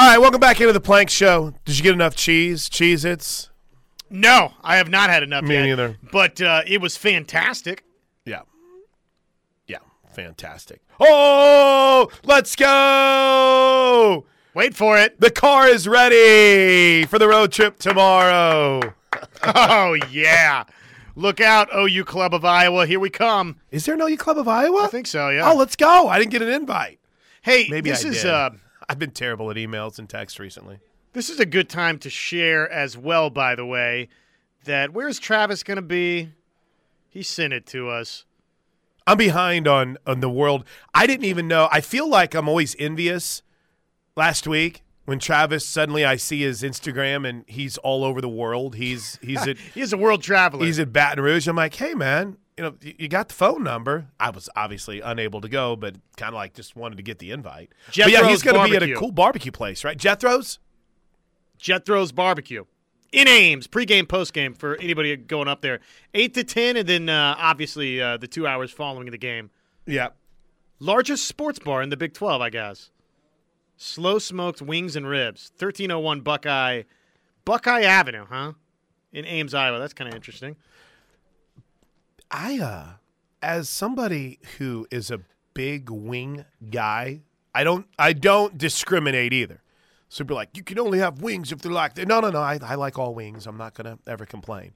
All right, welcome back into the Plank Show. Did you get enough cheese? Cheez-Its? No, I have not had enough Me yet. neither. But uh, it was fantastic. Yeah. Yeah, fantastic. Oh, let's go! Wait for it. The car is ready for the road trip tomorrow. Oh yeah. Look out, OU Club of Iowa. Here we come. Is there an OU Club of Iowa? I think so, yeah. Oh, let's go. I didn't get an invite. hey, Maybe this I is did. uh I've been terrible at emails and texts recently. this is a good time to share as well, by the way, that where's Travis gonna be? He sent it to us. I'm behind on on the world. I didn't even know. I feel like I'm always envious. Last week when Travis suddenly I see his Instagram and he's all over the world. He's he's at He's a world traveler. he's at Baton Rouge. I'm like, hey man, you know you got the phone number. I was obviously unable to go, but kind of like just wanted to get the invite. but yeah, he's going to be at a cool barbecue place, right? Jethro's. Jethro's Barbecue in Ames, pregame, postgame for anybody going up there. Eight to ten, and then uh, obviously uh, the two hours following the game. Yeah. Largest sports bar in the Big Twelve, I guess. Slow smoked wings and ribs, thirteen oh one Buckeye, Buckeye Avenue, huh? In Ames, Iowa. That's kind of interesting. I uh as somebody who is a big wing guy, I don't I don't discriminate either. So be like, you can only have wings if they're like no no no, I, I like all wings. I'm not gonna ever complain.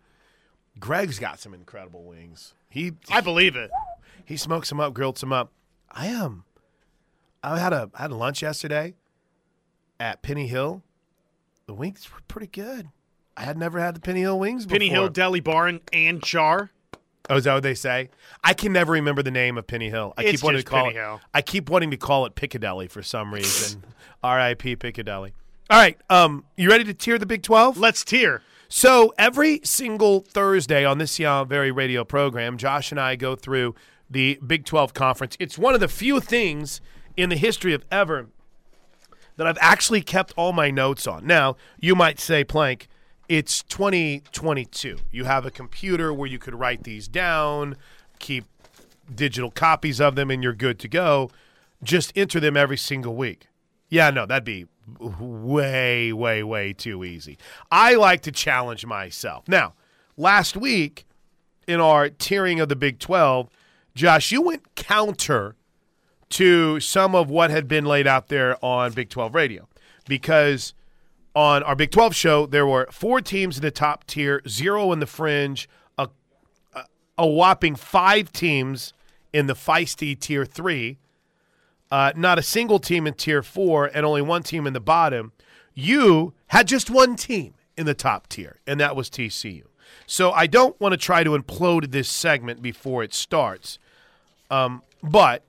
Greg's got some incredible wings. He I believe it. he smokes some up, grilled some up. I am. I had a I had a lunch yesterday at Penny Hill. The wings were pretty good. I had never had the Penny Hill wings before. Penny before. Hill Deli Bar and, and Char. Oh, is that what they say? I can never remember the name of Penny Hill. I It's keep wanting to call Penny it. Hill. I keep wanting to call it Piccadilly for some reason. R.I.P. Piccadilly. All right, um, you ready to tier the Big Twelve? Let's tier. So every single Thursday on this uh, very radio program, Josh and I go through the Big 12 conference. It's one of the few things in the history of ever that I've actually kept all my notes on. Now, you might say, Plank, it's 2022. You have a computer where you could write these down, keep digital copies of them, and you're good to go. Just enter them every single week. Yeah, no, that'd be way, way, way too easy. I like to challenge myself. Now, last week in our tiering of the Big 12, Josh, you went counter to some of what had been laid out there on Big 12 radio because on our Big 12 show, there were four teams in the top tier, zero in the fringe, a, a, whopping five teams in the feisty tier three uh, not a single team in tier four and only one team in the bottom. You had just one team in the top tier, and that was TCU. So I don't want to try to implode this segment before it starts. Um, but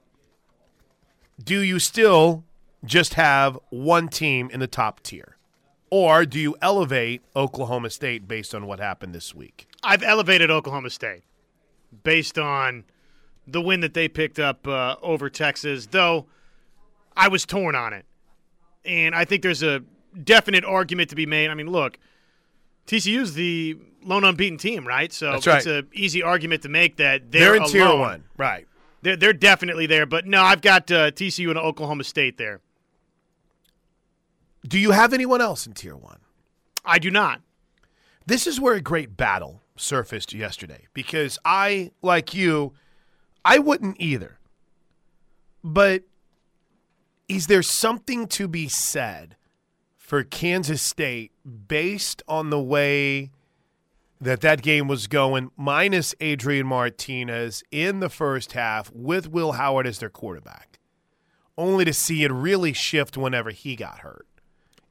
do you still just have one team in the top tier? Or do you elevate Oklahoma State based on what happened this week? I've elevated Oklahoma State based on the win that they picked up uh, over Texas, though I was torn on it. And I think there's a definite argument to be made. I mean, look, TCU's the lone unbeaten team, right? So That's right. it's an easy argument to make that They're, they're, in tier alone. one. Right. They're, they're definitely there. But no, I've got uh, TCU and Oklahoma State there. Do you have anyone else in tier one? I do not. This is where a great battle surfaced yesterday because I, like you, I wouldn't either. But is there something to be said for Kansas State based on the way that that game was going, minus Adrian Martinez in the first half with Will Howard as their quarterback, only to see it really shift whenever he got hurt?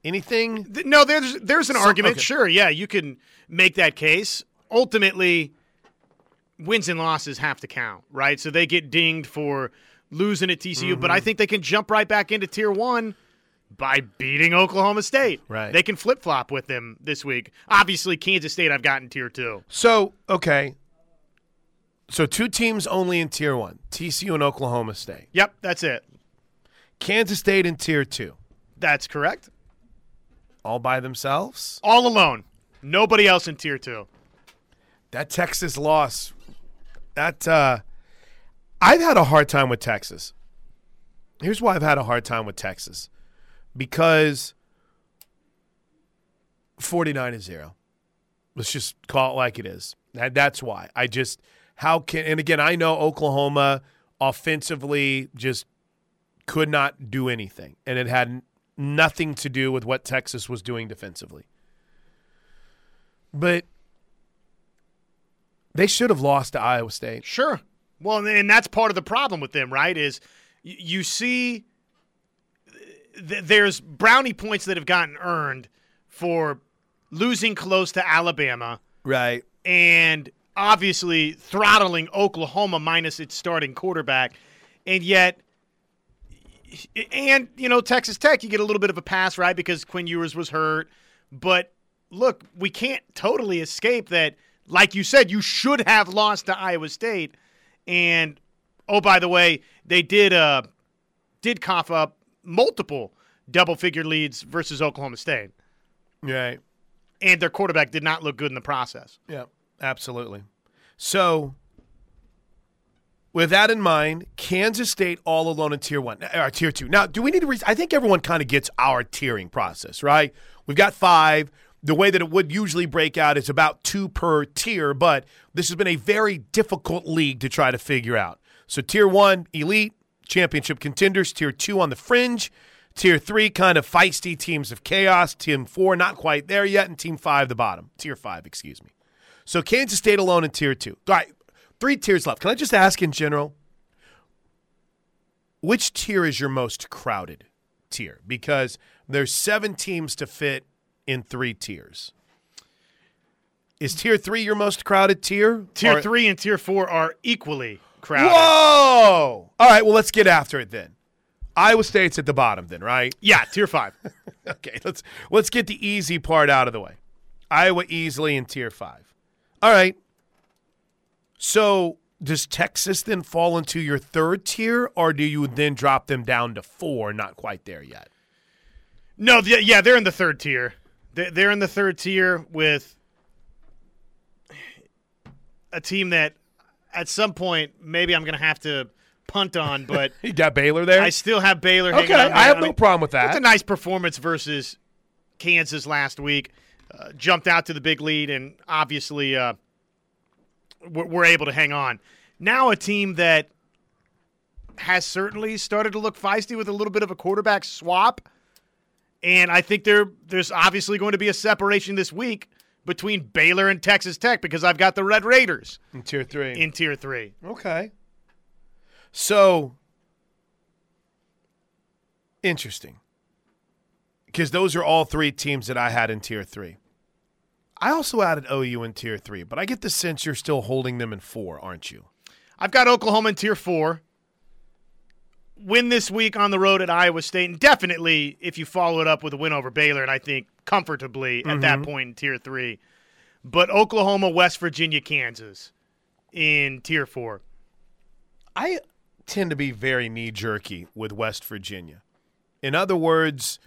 Anything? Th- No, there's there's an argument. okay. Sure, yeah, you can make that case. Ultimately, wins and losses have to count, right? So they get dinged for losing at TCU, but I Mm-hmm. think they can jump right back into tier one by beating Oklahoma State. Right. They can flip flop with them this week. Obviously, Kansas State I've gotten tier two. So, okay. So, two teams only in tier one TCU and Oklahoma State. Yep, that's it. Kansas State in tier two, That's correct. All by themselves. All alone. Nobody else in tier two. That Texas loss, that, uh, I've had a hard time with Texas. Here's why I've had a hard time with Texas because 49 to 0. Let's just call it like it is. That, that's why. I just, how can, and again, I know Oklahoma offensively just could not do anything, and it had nothing to do with what Texas was doing defensively. But they should have lost to Iowa State. Sure. Well, and that's part of the problem with them, right? Is you see there's brownie points that have gotten earned for losing close to Alabama. Right. And obviously throttling Oklahoma minus its starting quarterback. And yet and you know Texas Tech, you get a little bit of a pass, right? Because Quinn Ewers was hurt. But look, we can't totally escape that. Like you said, you should have lost to Iowa State. And oh, by the way, they did uh did cough up multiple double figure leads versus Oklahoma State. Right. And their quarterback did not look good in the process. Yeah, absolutely. So with that in mind, Kansas State all alone in tier one, or uh, tier two. Now, do we need to? I think everyone kind of gets our tiering process, right? We've got five. The way that it would usually break out is about two per tier, but this has been a very difficult league to try to figure out. So, tier one, elite, championship contenders. Tier two, on the fringe. Tier three, kind of feisty teams of chaos. Team four, not quite there yet. And team five, the bottom. Tier five, excuse me. So, Kansas State alone in tier two. All right, Three tiers left. Can I just ask in general, which tier is your most crowded tier? Because there's seven teams to fit in three tiers. Is tier three your most crowded tier? Tier or- three and tier four are equally crowded. Whoa! All right, well, let's get after it then. Iowa State's at the bottom then, right? Yeah, tier five. okay, let's let's get the easy part out of the way. Iowa easily in tier five. All right. So does Texas then fall into your third tier, or do you then drop them down to four? Not quite there yet. No, yeah, they're in the third tier. They're in the third tier with a team that at some point maybe I'm going to have to punt on, but you got Baylor there. I still have Baylor. Okay, I have no problem with that. It's a nice performance versus Kansas last week. Uh, jumped out to the big lead and obviously uh, were able to hang on. Now a team that has certainly started to look feisty with a little bit of a quarterback swap. And I think there there's obviously going to be a separation this week between Baylor and Texas Tech because I've got the Red Raiders in tier three. In tier three. Okay. So interesting. Because those are all three teams that I had in tier three. I also added OU in tier three, but I get the sense you're still holding them in four, aren't you? I've got Oklahoma in tier four. Win this week on the road at Iowa State, and definitely if you follow it up with a win over Baylor, and I think comfortably at mm-hmm. that point in tier three. But Oklahoma, West Virginia, Kansas in tier four. I tend to be very knee jerky with West Virginia. In other words,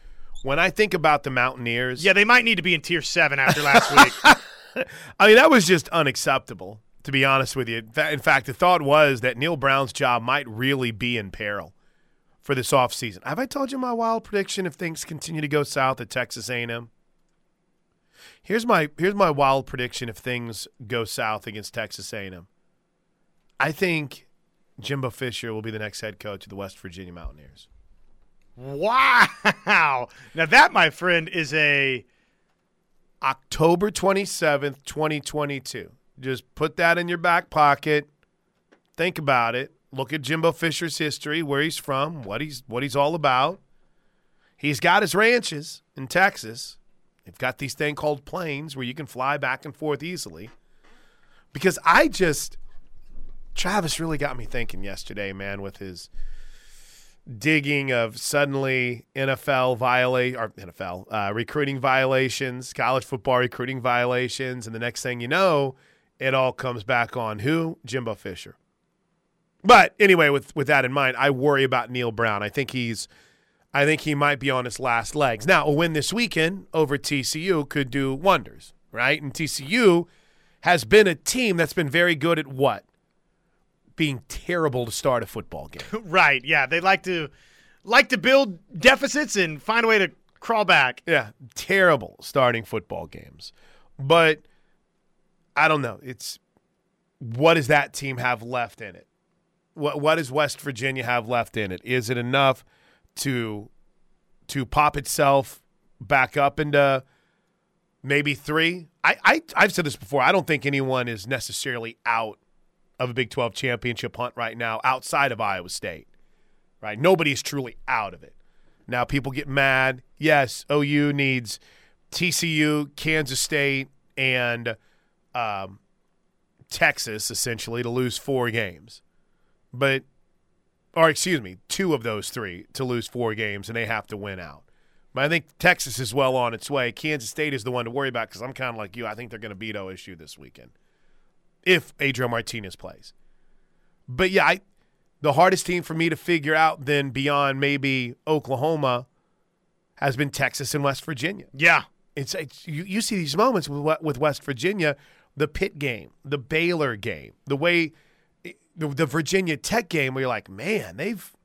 when I think about the Mountaineers, yeah, they might need to be in tier seven after last week. I mean, that was just unacceptable, to be honest with you. In fact, the thought was that Neal Brown's job might really be in peril for this offseason. Have I told you my wild prediction if things continue to go south at Texas A&M? Here's my here's my wild prediction if things go south against Texas A&M. I think Jimbo Fisher will be the next head coach of the West Virginia Mountaineers. Wow. Now that, my friend, is a October 27th, 2022. Just put that in your back pocket. Think about it. Look at Jimbo Fisher's history, where he's from, what he's what he's all about. He's got his ranches in Texas. They've got these thing called planes where you can fly back and forth easily. Because I just Travis really got me thinking yesterday, man, with his – digging of suddenly NFL violate or NFL uh, recruiting violations, college football recruiting violations, and the next thing you know, it all comes back on who Jimbo Fisher. But anyway, with with that in mind, I worry about Neal Brown. I think he's, I think he might be on his last legs. Now, a win this weekend over TCU could do wonders, right? And TCU has been a team that's been very good at what being terrible to start a football game. right. Yeah, they like to like to build deficits and find a way to crawl back. Yeah, terrible starting football games. But I don't know. It's what does that team have left in it? What what does West Virginia have left in it? Is it enough to to pop itself back up into maybe three? I, I I've said this before. I don't think anyone is necessarily out of a Big 12 championship hunt right now outside of Iowa State. Right? Nobody's truly out of it. Now people get mad. Yes, OU needs TCU, Kansas State, and um, Texas essentially to lose four games. But, or excuse me, two of those three to lose four games, and they have to win out. But I think Texas is well on its way. Kansas State is the one to worry about because I'm kind of like you. I think they're going to beat OSU this weekend if Adrian Martinez plays. But yeah, I, the hardest team for me to figure out then beyond maybe Oklahoma has been Texas and West Virginia. Yeah. It's, it's you, you see these moments with with West Virginia, the Pitt game, the Baylor game, the way eh, the, the Virginia Tech game where you're like, man, they've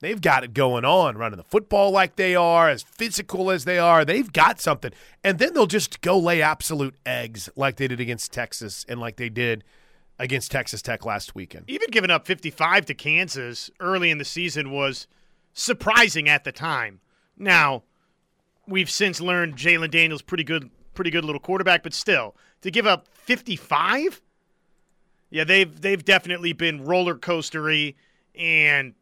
they've got it going on, running the football like they are, as physical as they are. They've got something, and then they'll just go lay absolute eggs like they did against Texas and like they did against Texas Tech last weekend. Even giving up 55 to Kansas early in the season was surprising at the time. Now, we've since learned Jalon Daniels pretty good, pretty good little quarterback, but still to give up 55. Yeah, they've they've definitely been roller coastery, and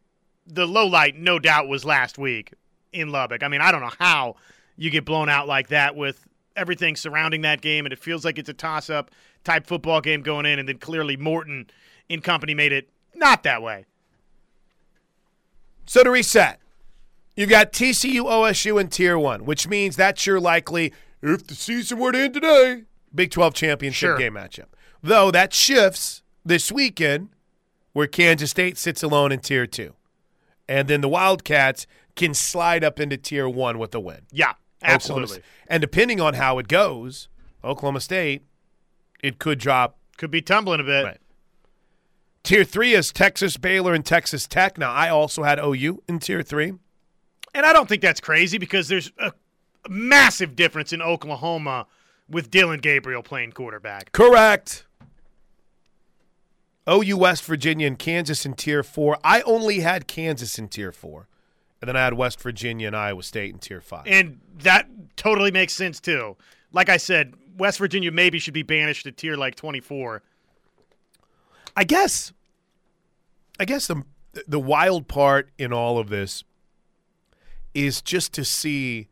the low light, no doubt, was last week in Lubbock. I mean, I don't know how you get blown out like that with everything surrounding that game, and it feels like it's a toss up type football game going in, and then clearly Morton in company made it not that way. So to reset, you've got TCU, OSU, in Tier 1, which means that's your likely, if the season were to end today, Big 12 championship Sure. game matchup. Though that shifts this weekend where Kansas State sits alone in Tier 2. And then the Wildcats can slide up into Tier 1 with a win. Yeah, absolutely. And depending on how it goes, Oklahoma State, it could drop Could be tumbling a bit. Right. Tier three is Texas, Baylor, and Texas Tech. Now, I also had OU in tier three. And I don't think that's crazy because there's a massive difference in Oklahoma with Dillon Gabriel playing quarterback. Correct. OU, West Virginia, and Kansas in tier four. I only had Kansas in tier four. And then I had West Virginia and Iowa State in tier five. And that totally makes sense too. Like I said, West Virginia maybe should be banished to tier like 24. I guess I guess the the wild part in all of this is just to see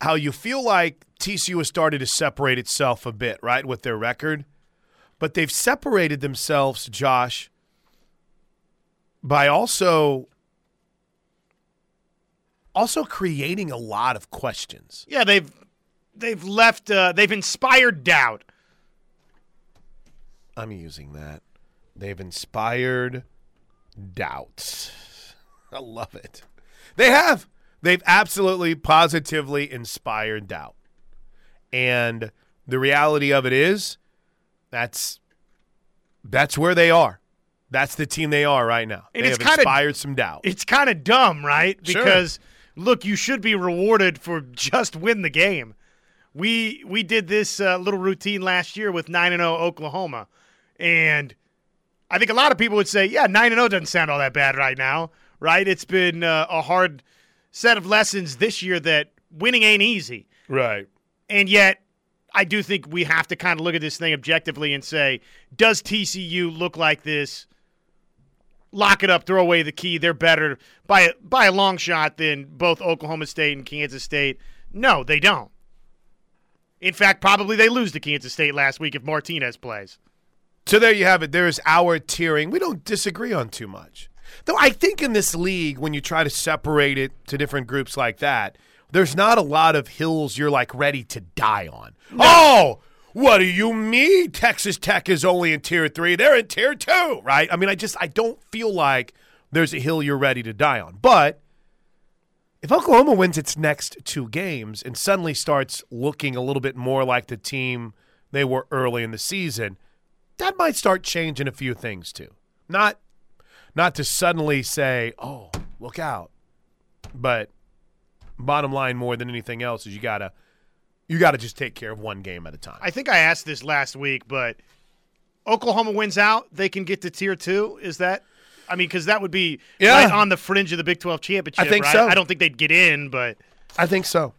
how you feel like TCU has started to separate itself a bit, right, with their record. But they've separated themselves, Josh, by also also creating a lot of questions. Yeah, they've they've left uh, they've inspired doubt. I'm using that. They've inspired doubts. I love it. They have. They've absolutely, positively inspired doubt. And the reality of it is, that's that's where they are. That's the team they are right now. And they it's have kinda- inspired some doubt. It's kind of dumb, right? Sure. Because look, you should be rewarded for just win the game. We we did this uh, little routine last year with 9 and 0 Oklahoma. And I think a lot of people would say, yeah, 9 and 0 doesn't sound all that bad right now, right? It's been uh, a hard set of lessons this year that winning ain't easy. right. And yet, I do think we have to kind of look at this thing objectively and say, does TCU look like this? Lock it up, throw away the key. They're better by by a long shot than both Oklahoma State and Kansas State. No, they don't. In fact, probably they lose to Kansas State last week if Martinez plays. So there you have it. There's our tiering. We don't disagree on too much. Though I think in this league, when you try to separate it to different groups like that, there's not a lot of hills you're like ready to die on. Oh, what do you mean Texas Tech is only in tier three? They're in tier two, right? I mean, I just I don't feel like there's a hill you're ready to die on. But if Oklahoma wins its next two games and suddenly starts looking a little bit more like the team they were early in the season, that might start changing a few things too. Not not to suddenly say, "Oh, look out." But Bottom line, more than anything else, is you gotta you gotta just take care of one game at a time. I think I asked this last week, but Oklahoma wins out, they can get to tier two. Is that? I mean, because that would be Yeah. right on the fringe of the Big Twelve championship. I think right? so. I don't think they'd get in, but I think so.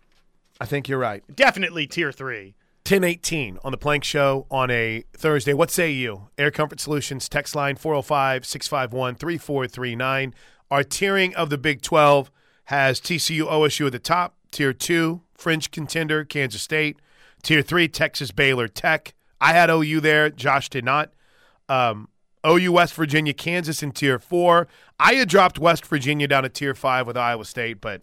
I think you're right. definitely tier three. 1018 on the Plank Show on a Thursday. What say you? Air Comfort Solutions, text line 405 651 3439. Our tiering of the Big 12 has TCU OSU at the top. Tier 2, Fringe contender, Kansas State. Tier 3, Texas Baylor Tech. I had OU there. Josh did not. Um, OU West Virginia, Kansas in Tier 4. I had dropped West Virginia down to Tier 5 with Iowa State, but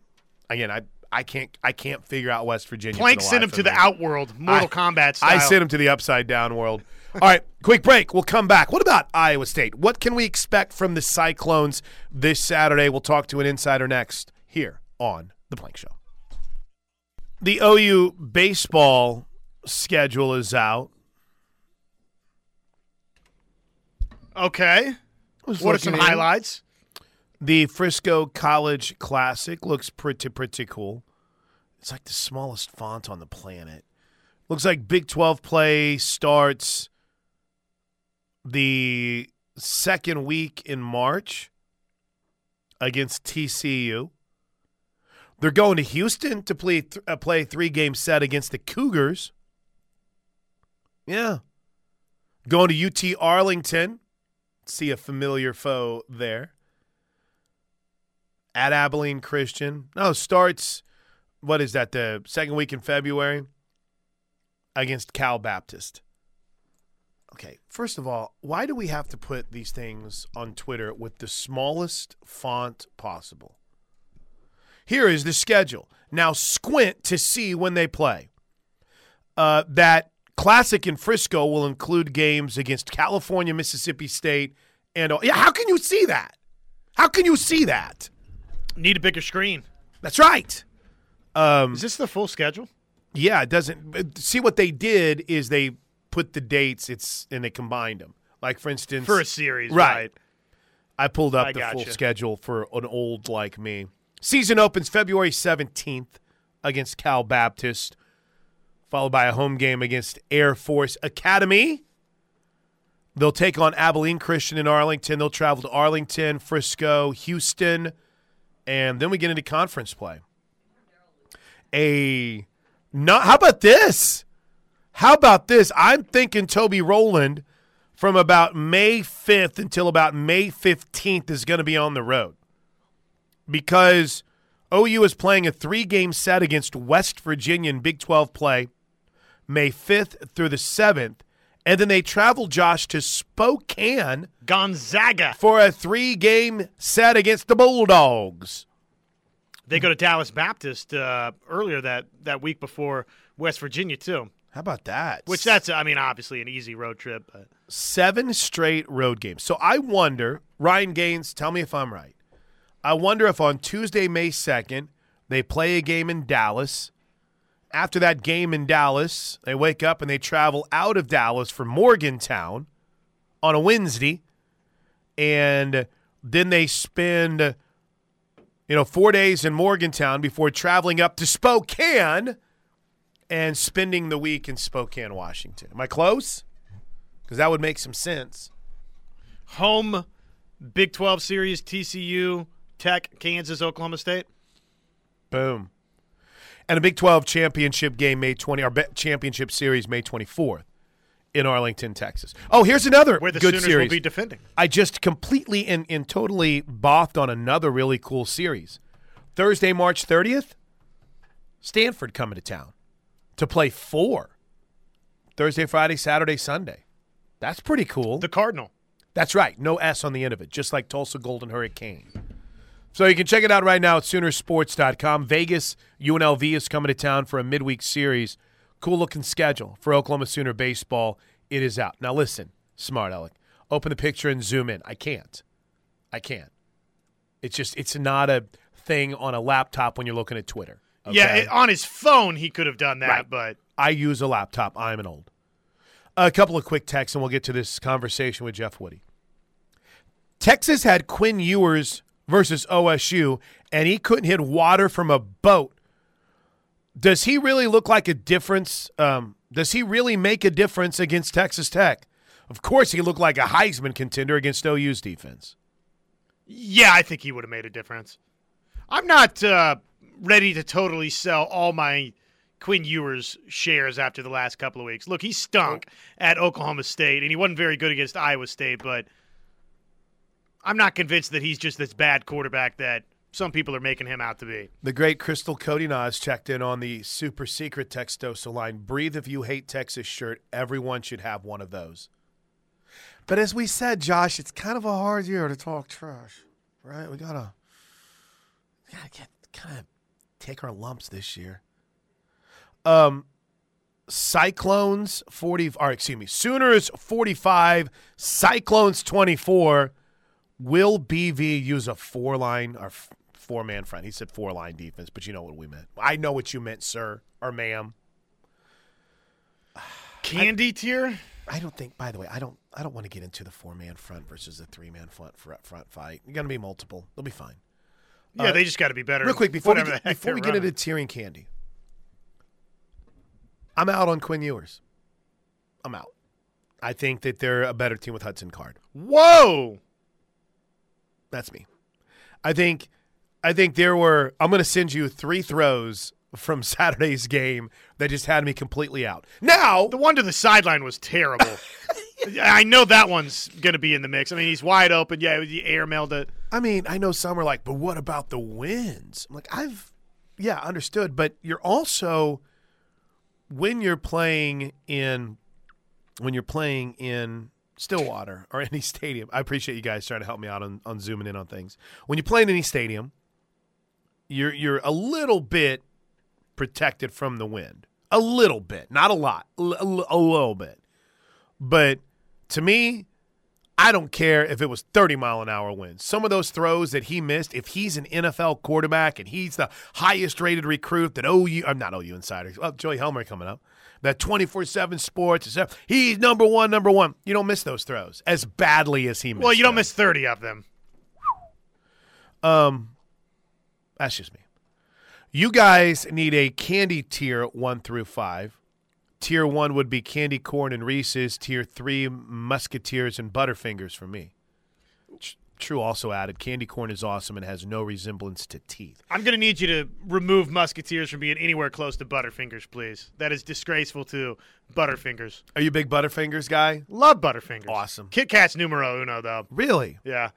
again, I. I can't. I can't figure out West Virginia. Plank sent him to of the outworld, Mortal I- Kombat style. I sent him to the upside down world. All right, quick break. We'll come back. What about Iowa State? What can we expect from the Cyclones this Saturday? We'll talk to an insider next here on The Plank Show. The OU baseball schedule is out. Okay. What are some in. highlights? The Frisco College Classic looks pretty pretty cool. It's like the smallest font on the planet. Looks like Big 12 play starts the second week in March against TCU. They're going to Houston to play th- uh, play three game set against the Cougars. Yeah. Going to UT Arlington. See a familiar foe there at Abilene Christian. No, starts what is that? The second week in February against Cal Baptist. Okay, first of all, why do we have to put these things on Twitter with the smallest font possible? Here is the schedule. Now squint to see when they play. Uh, that classic in Frisco will include games against California, Mississippi State, and yeah. How can you see that? How can you see that? Need a bigger screen. That's right. Um, Is this the full schedule? yeah, it doesn't. See what they did is they put the dates. It's and they combined them. Like for instance, For a series, Right. right? I pulled up I the full schedule for an old like me. Season opens February seventeenth against Cal Baptist, followed by a home game against Air Force Academy. They'll take on Abilene Christian in Arlington. They'll travel to Arlington, Frisco, Houston, and then we get into conference play. A not how about this? How about this? I'm thinking Toby Rowland from about May 5th until about May 15th is going to be on the road because OU is playing a three game set against West Virginia in Big 12 play May 5th through the 7th. And then they travel, Josh, to Spokane Gonzaga. for a three game set against the Bulldogs. They go to Dallas Baptist uh, earlier that, that week before West Virginia too. How about that? Which that's I mean obviously an easy road trip, but seven straight road games. So I wonder, Ryan Gaines, tell me if I'm right. I wonder if on Tuesday, May 2nd, they play a game in Dallas. After that game in Dallas, they wake up and they travel out of Dallas for Morgantown on a Wednesday. And then they spend, you know, four days in Morgantown before traveling up to Spokane and spending the week in Spokane, Washington. Am I close? Because that would make some sense. home Big 12 series TCU, Tech, Kansas, Oklahoma State. Boom. And a Big 12 championship game May 20, our championship series May 24th in Arlington, Texas. Oh, here's another Where the good Sooners series. will be defending. I just completely and, and totally bothed on another really cool series. Thursday, March 30th, Stanford coming to town to play four. Thursday, Friday, Saturday, Sunday. That's pretty cool. The Cardinal. That's right. No S on the end of it, just like Tulsa Golden Hurricane. So you can check it out right now at Soonersports.com. Vegas UNLV is coming to town for a midweek series. Cool looking schedule for Oklahoma Sooner baseball. It is out. Now listen, smart Alec. Open the picture and zoom in. I can't. I can't. It's just it's not a thing on a laptop when you're looking at Twitter. Yeah, it, on his phone he could have done that, Right. but I use a laptop. I'm an old. A couple of quick texts, and we'll get to this conversation with Jeff Woody. Texas had Quinn Ewers versus OSU, and he couldn't hit water from a boat Does he really look like a difference? Um, does he really make a difference against Texas Tech? Of course, he looked like a Heisman contender against OU's defense. Yeah, I think he would have made a difference. I'm not uh, ready to totally sell all my Quinn Ewers shares after the last couple of weeks. Look, he stunk at Oklahoma State, and he wasn't very good against Iowa State, but I'm not convinced that he's just this bad quarterback that some people are making him out to be. The great Crystal Cody Nas checked in on the super secret Textosa line. Breathe if you hate Texas shirt. Everyone should have one of those. But as we said, Josh, it's kind of a hard year to talk trash, right? We gotta, gotta get kind of take our lumps this year. Um, Cyclones forty, or excuse me, Sooners forty-five, Cyclones twenty-four. Will BV use a four-line or four-man front? He said four-line defense, but you know what we meant. I know what you meant, sir or ma'am. Candy tier? I don't think. By the way, I don't. I don't want to get into the four man front versus the three man front front fight. You're gonna be multiple. They'll be fine. Yeah, uh, they just got to be better. Real quick before we get, before we get into tearing candy, I'm out on Quinn Ewers. I'm out. I think that they're a better team with Hudson Card. Whoa, that's me. I think. I think there were. I'm going to send you three throws from Saturday's game that just had me completely out. Now, the one to the sideline was terrible. I know that one's going to be in the mix. I mean, he's wide open. Yeah, the air mailed it. I mean, I know some are like, but what about the winds? I'm like, I've, yeah, understood. But you're also, when you're playing in, when you're playing in Stillwater or any stadium, I appreciate you guys trying to help me out on, on zooming in on things. When you play in any stadium, you're you're a little bit protected from the wind. A little bit, not a lot, a, little bit. But to me, I don't care if it was 30 mile an hour winds. Some of those throws that he missed, if he's an NFL quarterback and he's the highest rated recruit that OU, I'm not OU insiders, oh, Joey Helmer coming up, that 24 7 sports, he's number one, number one. You don't miss those throws as badly as he missed. Well, you don't those. miss 30 of them. Um, That's just me. You guys need a candy tier one through five. Tier one would be candy corn and Reese's. Tier three, Musketeers and Butterfingers for me. True also added, candy corn is awesome and has no resemblance to teeth. I'm going to need you to remove Musketeers from being anywhere close to Butterfingers, please. That is disgraceful to Butterfingers. Are you a big Butterfingers guy? Love Butterfingers. Awesome. Kit Kat's numero uno, though. Really? Yeah.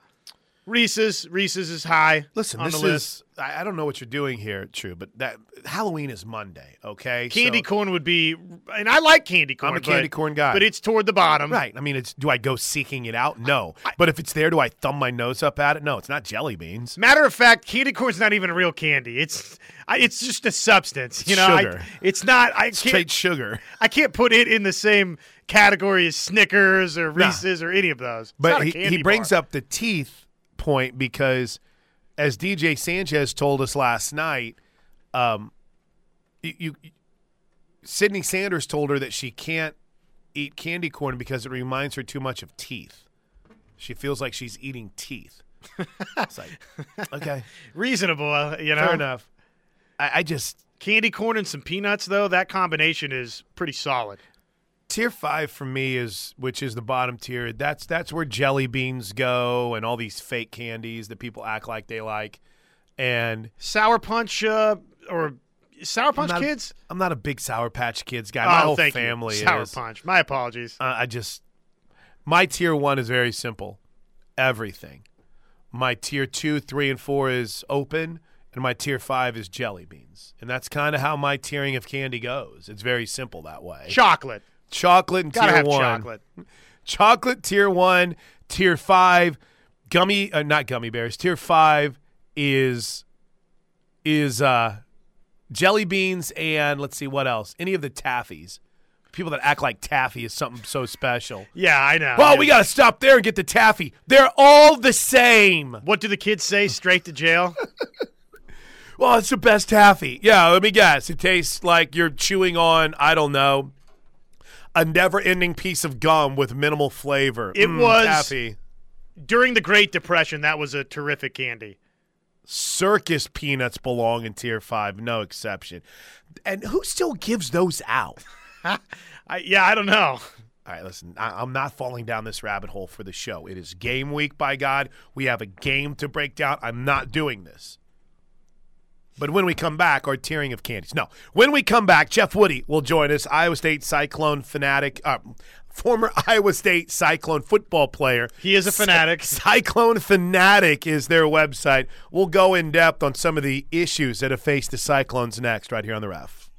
Reese's, Reese's is high. Listen, this is I don't know what you're doing here, True, but that Halloween is Monday. Okay, candy so, corn would be, and I like candy corn. I'm a candy but, corn guy, but it's toward the bottom. Right. I mean, it's do I go seeking it out? No. I, but if it's there, do I thumb my nose up at it? No. It's not jelly beans. Matter of fact, candy corn's not even a real candy. It's it's just a substance. You know, sugar. I, it's not. I straight sugar. I can't put it in the same category as Snickers or Reese's nah. or any of those. It's but he, he brings up the teeth point because as DJ Sanchez told us last night, um, you, you Sydney Sanders told her that she can't eat candy corn because it reminds her too much of teeth. She feels like she's eating teeth. it's like, okay, reasonable, uh, you know. Fair enough. I, I just candy corn and some peanuts though. That combination is pretty solid. Tier five for me is, which is the bottom tier. That's that's where jelly beans go and all these fake candies that people act like they like, and sour punch uh, or sour punch I'm kids. i'm not a big sour patch kids guy. My oh, whole family you. sour is. punch. My apologies. Uh, I just my tier one is very simple. Everything. My tier two, three, and four is open, and my tier five is jelly beans, and that's kind of how my tiering of candy goes. It's very simple that way. Chocolate. Chocolate and Gotta tier have one. chocolate. Chocolate tier one, tier five, gummy uh, not gummy bears. Tier five is is uh jelly beans and let's see what else. Any of the taffies. People that act like taffy is something so special. Yeah, I know. Well, we got to stop there and get the taffy. They're all the same. What do the kids say? Straight to jail. well, it's the best taffy. Yeah, let me guess. It tastes like you're chewing on, I don't know, a never-ending piece of gum with minimal flavor. It mm, was taffy. during the Great Depression. That was a terrific candy. Circus peanuts belong in tier five, no exception. And who still gives those out? I, yeah, I don't know. All right, listen, I, am not falling down this rabbit hole for the show. It is game week, by God. We have a game to break down. I'm not doing this. But when we come back, our tiering of candies. No, when we come back, Jeff Woody will join us, Iowa State Cyclone fanatic, uh, former Iowa State Cyclone football player. He is a fanatic. Cyclone Fanatic is their website. We'll go in depth on some of the issues that have faced the Cyclones next, right here on the ref.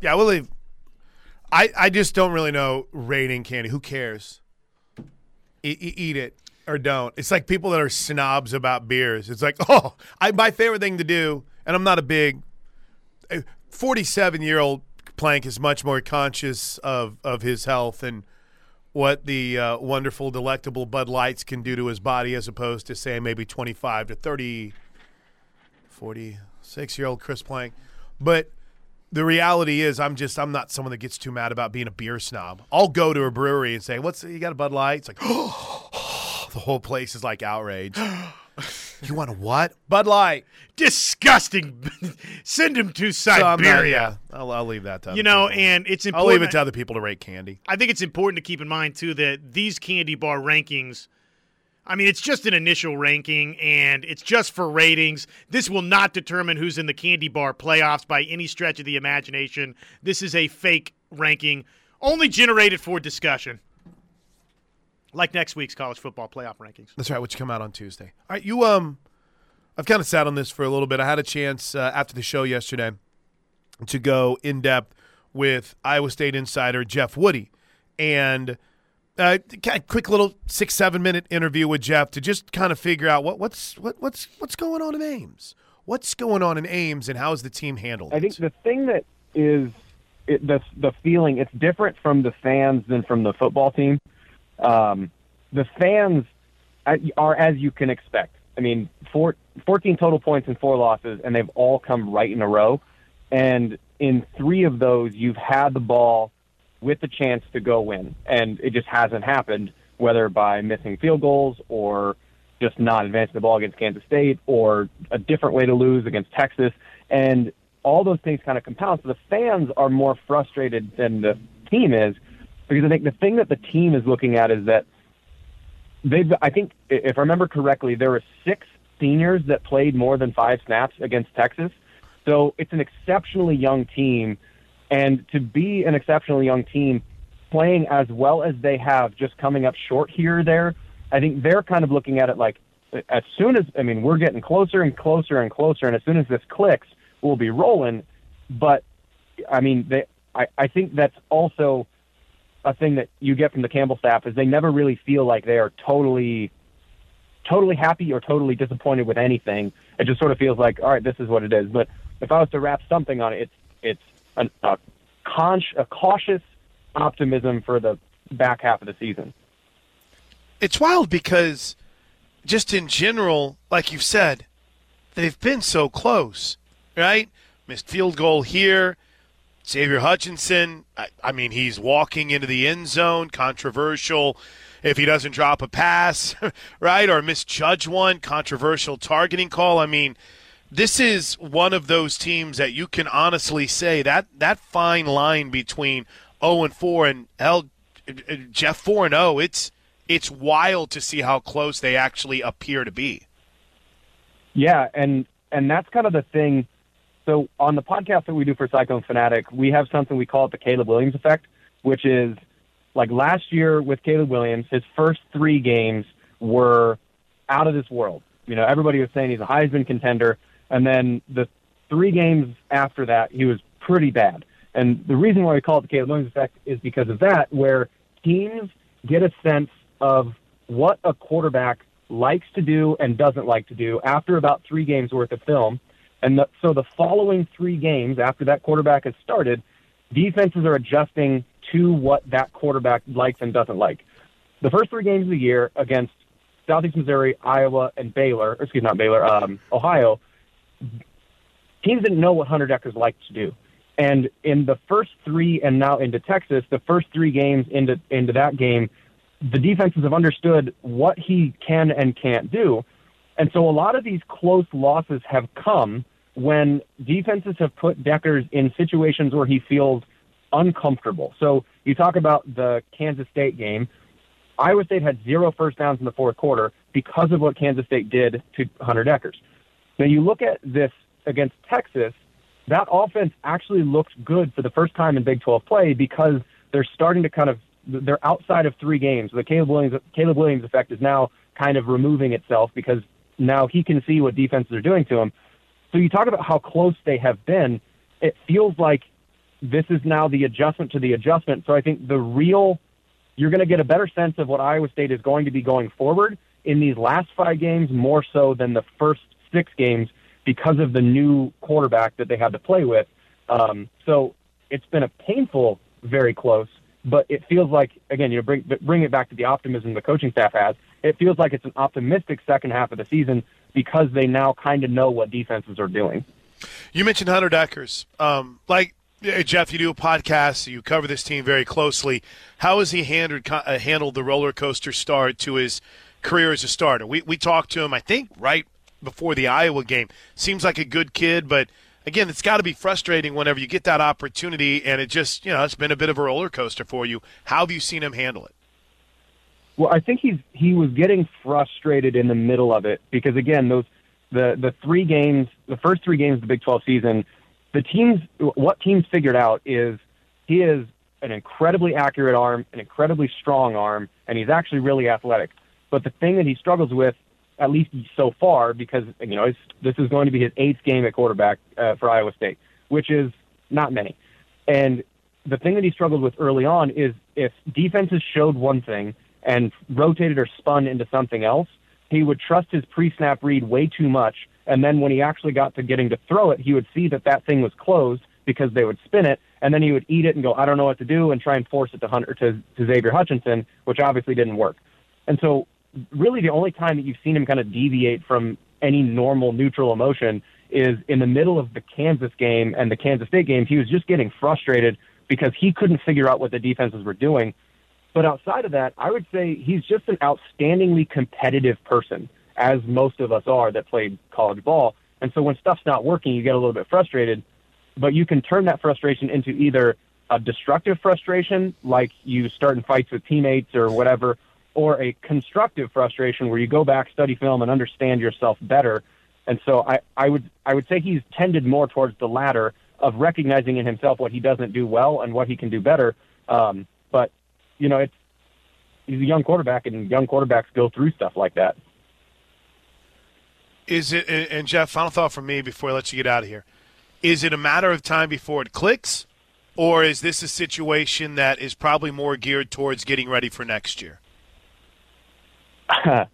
Yeah, we'll leave. I, I just don't really know rating candy. Who cares? E- eat it or don't. It's like people that are snobs about beers. It's like, oh, I, my favorite thing to do, and I'm not a big 47 year old Plank is much more conscious of, of his health and what the uh, wonderful, delectable Bud Lights can do to his body as opposed to, say, maybe 25 to 30, 46 year old Chris Plank. But the reality is I'm just I'm not someone that gets too mad about being a beer snob. I'll go to a brewery and say, "What's you got a Bud Light?" It's like, oh, the whole place is like outrage. you want a what? Bud Light. Disgusting. Send him to Siberia. So yeah, I'll, I'll, leave that to you know, people. and it's important. I'll leave it to other people to rate candy. I think it's important to keep in mind too that these candy bar rankings – I mean, it's just an initial ranking and it's just for ratings. This will not determine who's in the candy bar playoffs by any stretch of the imagination. This is a fake ranking, only generated for discussion. Like next week's college football playoff rankings. That's right, which come out on Tuesday. All right, you um I've kind of sat on this for a little bit. I had a chance uh, after the show yesterday to go in depth with Iowa State insider Jeff Woody. And uh, quick little six seven minute interview with Jeff to just kind of figure out what what's what, what's what's going on in Ames. What's going on in Ames, and how's the team handled? I think the thing that is it, the the feeling it's different from the fans than from the football team. Um, the fans are as you can expect. I mean, four, 14 total points and four losses, and they've all come right in a row. And in three of those, you've had the ball with the chance to go win. And it just hasn't happened, whether by missing field goals or just not advancing the ball against Kansas State or a different way to lose against Texas. And all those things kind of compound. So the fans are more frustrated than the team is because I think the thing that the team is looking at is that they've, I think, if I remember correctly, there were six seniors that played more than five snaps against Texas. So it's an exceptionally young team and to be an exceptionally young team playing as well as they have, just coming up short here or there, I think they're kind of looking at it like as soon as, I mean, we're getting closer and closer and closer, and as soon as this clicks, we'll be rolling. But, I mean, they, I, I think that's also a thing that you get from the Campbell staff is they never really feel like they are totally totally happy or totally disappointed with anything. It just sort of feels like, all right, this is what it is. But if I was to wrap something on it, it's it's an, a, con- a cautious optimism for the back half of the season. It's wild because, just in general, like you've said, they've been so close, right? Missed field goal here. Xavier Hutchinson, I, I mean, he's walking into the end zone, controversial if he doesn't drop a pass, right? Or misjudge one, controversial targeting call. I mean, this is one of those teams that you can honestly say that that fine line between 0 and 4 and hell Jeff 4 and 0 it's it's wild to see how close they actually appear to be. Yeah, and and that's kind of the thing. So on the podcast that we do for Cyclone Fanatic, we have something we call it the Caleb Williams effect, which is like last year with Caleb Williams, his first 3 games were out of this world. You know, everybody was saying he's a Heisman contender and then the three games after that, he was pretty bad. And the reason why we call it the Caleb Williams effect is because of that, where teams get a sense of what a quarterback likes to do and doesn't like to do after about three games worth of film. And the, so the following three games after that quarterback has started, defenses are adjusting to what that quarterback likes and doesn't like. The first three games of the year against Southeast Missouri, Iowa, and Baylor, or excuse me, not Baylor, um, Ohio, teams didn't know what Hunter Dekkers liked to do. And in the first three, and now into Texas, the first three games into into that game, the defenses have understood what he can and can't do. And so a lot of these close losses have come when defenses have put Dekkers in situations where he feels uncomfortable. So you talk about the Kansas State game. Iowa State had zero first downs in the fourth quarter because of what Kansas State did to Hunter Dekkers. Now you look at this against Texas, that offense actually looked good for the first time in Big 12 play because they're starting to kind of they're outside of three games. The Caleb Williams Caleb Williams effect is now kind of removing itself because now he can see what defenses are doing to him. So you talk about how close they have been. It feels like this is now the adjustment to the adjustment. So I think the real you're going to get a better sense of what Iowa State is going to be going forward in these last five games more so than the first six games because of the new quarterback that they had to play with. Um, so it's been a painful, very close, but it feels like again, you know, bring bring it back to the optimism the coaching staff has. It feels like it's an optimistic second half of the season because they now kind of know what defenses are doing. You mentioned Hunter Dekkers. Um, like Jeff, you do a podcast. You cover this team very closely. How has he handled uh, handled the roller coaster start to his career as a starter? We we talked to him, I think, right before the Iowa game. Seems like a good kid, but again, it's got to be frustrating whenever you get that opportunity, and it just you know it's been a bit of a roller coaster for you. How have you seen him handle it? Well, I think he's he was getting frustrated in the middle of it because again, those the the three games, the first three games of the Big 12 season, the teams what teams figured out is he is an incredibly accurate arm, an incredibly strong arm, and he's actually really athletic. But the thing that he struggles with at least so far, because you know this is going to be his eighth game at quarterback uh, for Iowa State, which is not many. And the thing that he struggled with early on is if defenses showed one thing and rotated or spun into something else, he would trust his pre-snap read way too much, and then when he actually got to getting to throw it, he would see that that thing was closed because they would spin it, and then he would eat it and go, I don't know what to do, and try and force it to Hunter to, to Xavier Hutchinson, which obviously didn't work. And so really the only time that you've seen him kind of deviate from any normal neutral emotion is in the middle of the Kansas game and the Kansas State game. He was just getting frustrated because he couldn't figure out what the defenses were doing. But outside of that, I would say he's just an outstandingly competitive person, as most of us are that played college ball. And so when stuff's not working, you get a little bit frustrated, but you can turn that frustration into either a destructive frustration, like you start in fights with teammates or whatever, or a constructive frustration where you go back, study film, and understand yourself better. And so I, I would I would say he's tended more towards the latter of recognizing in himself what he doesn't do well and what he can do better. Um, but you know, it's he's a young quarterback, and young quarterbacks go through stuff like that. Is it? And Jeff, final thought from me before I let you get out of here: Is it a matter of time before it clicks, or is this a situation that is probably more geared towards getting ready for next year?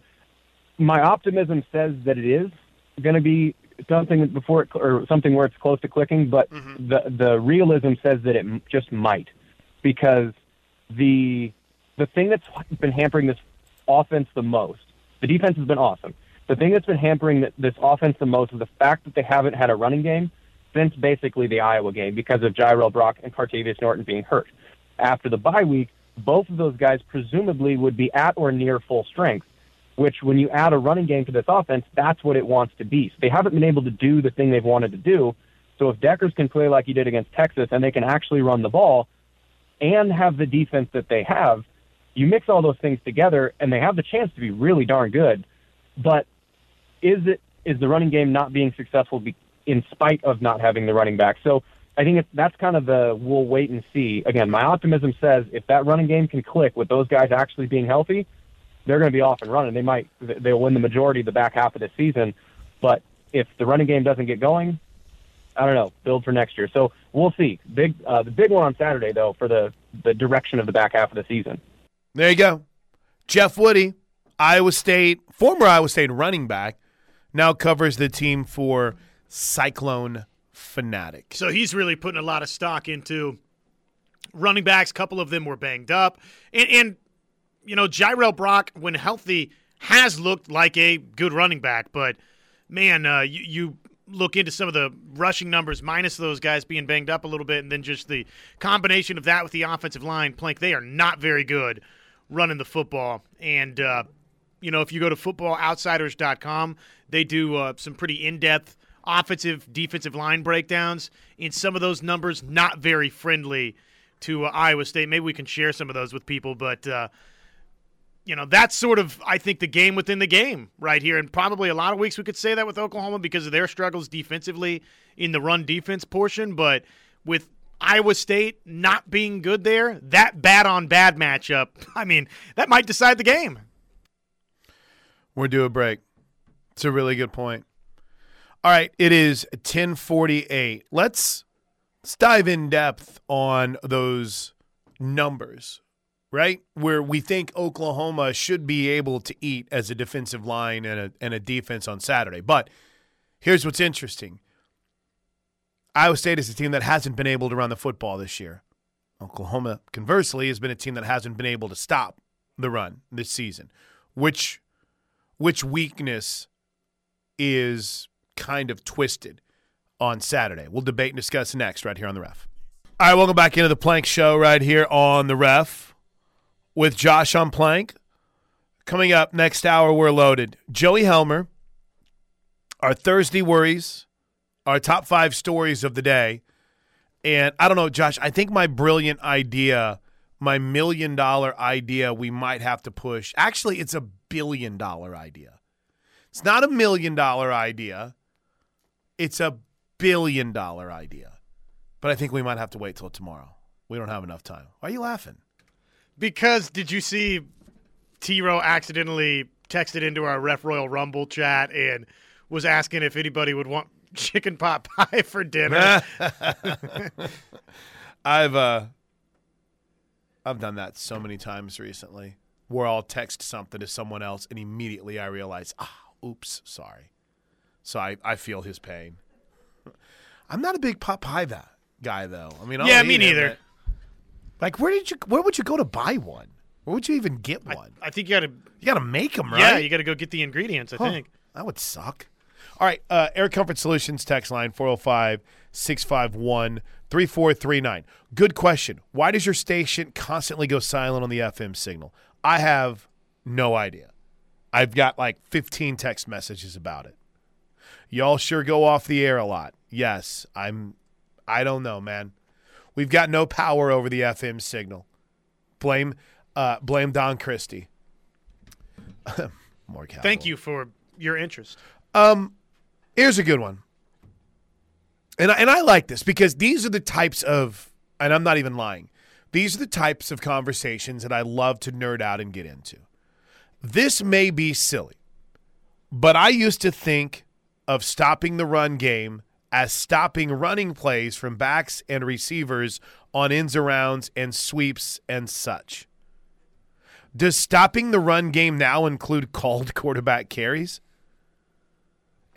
my optimism says that it is going to be something before it, or something where it's close to clicking, but mm-hmm. the the realism says that it just might because the the thing that's been hampering this offense the most, the defense has been awesome. The thing that's been hampering this offense the most is the fact that they haven't had a running game since basically the Iowa game because of Jirehl Brock and Cartevious Norton being hurt. After the bye week, both of those guys presumably would be at or near full strength, which when you add a running game to this offense, that's what it wants to be. So they haven't been able to do the thing they've wanted to do. So if Dekkers can play like he did against Texas and they can actually run the ball and have the defense that they have, you mix all those things together and they have the chance to be really darn good. But is it is the running game not being successful be, in spite of not having the running back? So I think it's, that's kind of the we'll wait and see. Again, my optimism says if that running game can click with those guys actually being healthy, they're going to be off and running. They might they'll win the majority of the back half of the season, but if the running game doesn't get going, I don't know. Build for next year. So we'll see. Big uh, the big one on Saturday though for the the direction of the back half of the season. There you go, Jeff Woody, Iowa State former Iowa State running back, now covers the team for Cyclone fanatic. So he's really putting a lot of stock into running backs. A couple of them were banged up. And, and you know, Jirehl Brock, when healthy, has looked like a good running back. But, man, uh, you, you look into some of the rushing numbers, minus those guys being banged up a little bit, and then just the combination of that with the offensive line, Plank, they are not very good running the football. And, uh, you know, if you go to footballoutsiders.com, they do uh, some pretty in depth offensive, defensive line breakdowns. And some of those numbers not very friendly to uh, Iowa State. Maybe we can share some of those with people, but. You know, that's sort of, I think, the game within the game right here. And probably a lot of weeks we could say that with Oklahoma because of their struggles defensively in the run defense portion. But with Iowa State not being good there, that bad on bad matchup, I mean, that might decide the game. We're due a break. It's a really good point. All right, it is 1048. Let's let's dive in depth on those numbers, right? Where we think Oklahoma should be able to eat as a defensive line and a and a defense on Saturday. But here's what's interesting. Iowa State is a team that hasn't been able to run the football this year. Oklahoma, conversely, has been a team that hasn't been able to stop the run this season. Which which weakness is kind of twisted on Saturday? We'll debate and discuss next right here on the ref. All right, welcome back into the Plank Show right here on the ref with Josh on Plank. Coming up next hour, we're loaded. Joey Helmer, our Thursday worries, our top five stories of the day. And I don't know, Josh, I think my brilliant idea, my million dollar idea, we might have to push. Actually, it's a billion dollar idea. It's not a million dollar idea, it's a billion dollar idea. But I think we might have to wait till tomorrow. We don't have enough time. Why are you laughing? Because did you see T Row accidentally texted into our Ref Royal Rumble chat and was asking if anybody would want chicken pot pie for dinner? I've uh I've done that so many times recently. Where I'll text something to someone else and immediately I realize, ah, oops, sorry. So I, I feel his pain. I'm not a big pot pie that guy though. I mean, I'll Yeah, me neither. but- like, where did you? Where would you go to buy one? Where would you even get one? I think you got to. you got to make them, right? Yeah, you got to go get the ingredients. I Huh. think. That would suck. All right, uh, Air Comfort Solutions text line 405 651 3439. Good question. Why does your station constantly go silent on the FM signal? I have no idea. I've got like 15 text messages about it. Y'all sure go off the air a lot. Yes, I'm I don't know, man. We've got no power over the FM signal. Blame uh, blame Don Christie. More capital. Thank you for your interest. Um, here's a good one, and I, and I like this because these are the types of, and I'm not even lying. These are the types of conversations that I love to nerd out and get into. This may be silly, but I used to think of stopping the run game as stopping running plays from backs and receivers on ins arounds and sweeps and such. Does stopping the run game now include called quarterback carries?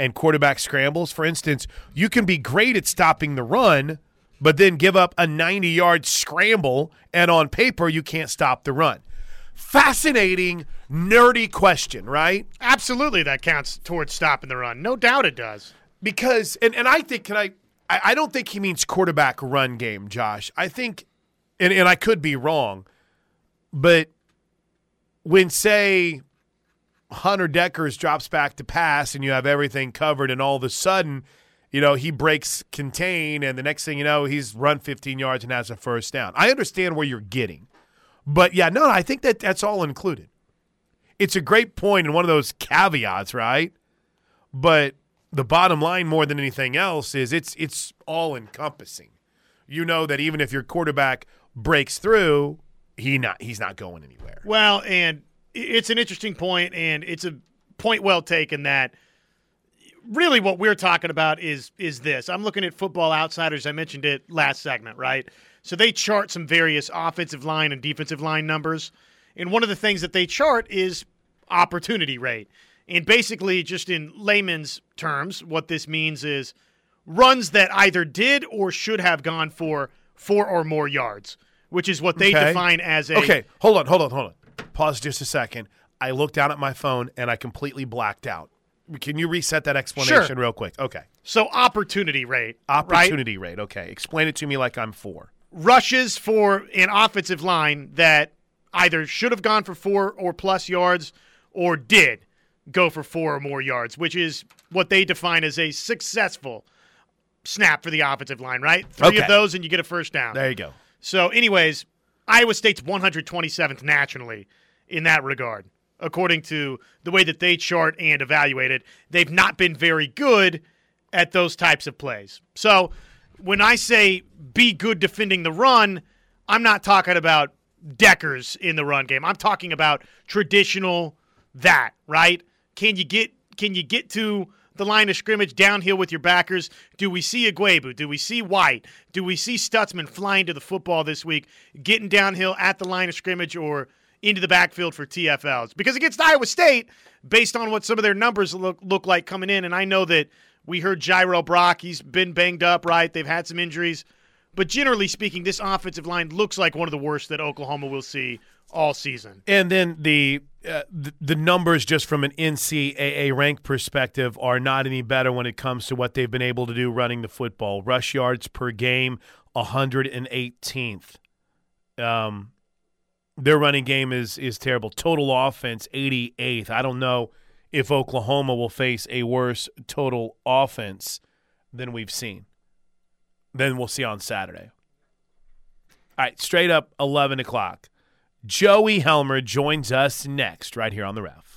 and quarterback scrambles. For instance, you can be great at stopping the run, but then give up a 90 yard scramble, and on paper, you can't stop the run. Fascinating, nerdy question, right? Absolutely, that counts towards stopping the run. No doubt it does. Because, and, and I think, can I, I, I don't think he means quarterback run game, Josh. I think, and, and I could be wrong, but when, say, Hunter Dekkers drops back to pass and you have everything covered, and all of a sudden, you know, he breaks contain, and the next thing you know, he's run 15 yards and has a first down. I understand where you're getting. But yeah, no, I think that that's all included. It's a great point and one of those caveats, right? But the bottom line more than anything else is it's it's all encompassing. You know that even if your quarterback breaks through, he not he's not going anywhere. Well, and it's an interesting point, and it's a point well taken that really what we're talking about is is this. I'm looking at Football Outsiders. I mentioned it last segment, right? So they chart some various offensive line and defensive line numbers, and one of the things that they chart is opportunity rate. And basically, just in layman's terms, what this means is runs that either did or should have gone for four or more yards, which is what they Okay. define as a Okay, hold on, hold on, hold on. Pause just a second. I looked down at my phone and I completely blacked out. Can you reset that explanation Sure. real quick? Okay. so opportunity rate. right? Opportunity rate. Okay. Explain it to me like I'm four. rushes for an offensive line that either should have gone for four or plus yards or did, go for four or more yards, which is what they define as a successful snap for the offensive line, right? Three Okay. of those and you get a first down. There you go. So, anyways, Iowa State's 127th nationally in that regard, according to the way that they chart and evaluate it. They've not been very good at those types of plays. So, when I say be good defending the run, I'm not talking about Dekkers in the run game. I'm talking about traditional that, right? Can you get can you get to the line of scrimmage downhill with your backers? Do we see Ugwoegbu? Do we see White? Do we see Stutsman flying to the football this week, getting downhill at the line of scrimmage or into the backfield for TFLs? Because against Iowa State, based on what some of their numbers look look like coming in, and I know that we heard Jirehl Brock, he's been banged up, right? They've had some injuries. But generally speaking, this offensive line looks like one of the worst that Oklahoma will see all season. And then the uh, the, the numbers just from an NCAA rank perspective are not any better when it comes to what they've been able to do running the football. Rush yards per game, 118th. Um, their running game is is terrible. Total offense, 88th. I don't know if Oklahoma will face a worse total offense than we've seen. Then we'll see on Saturday. All right, straight up 11 o'clock. Joey Helmer joins us next, right here on the ref.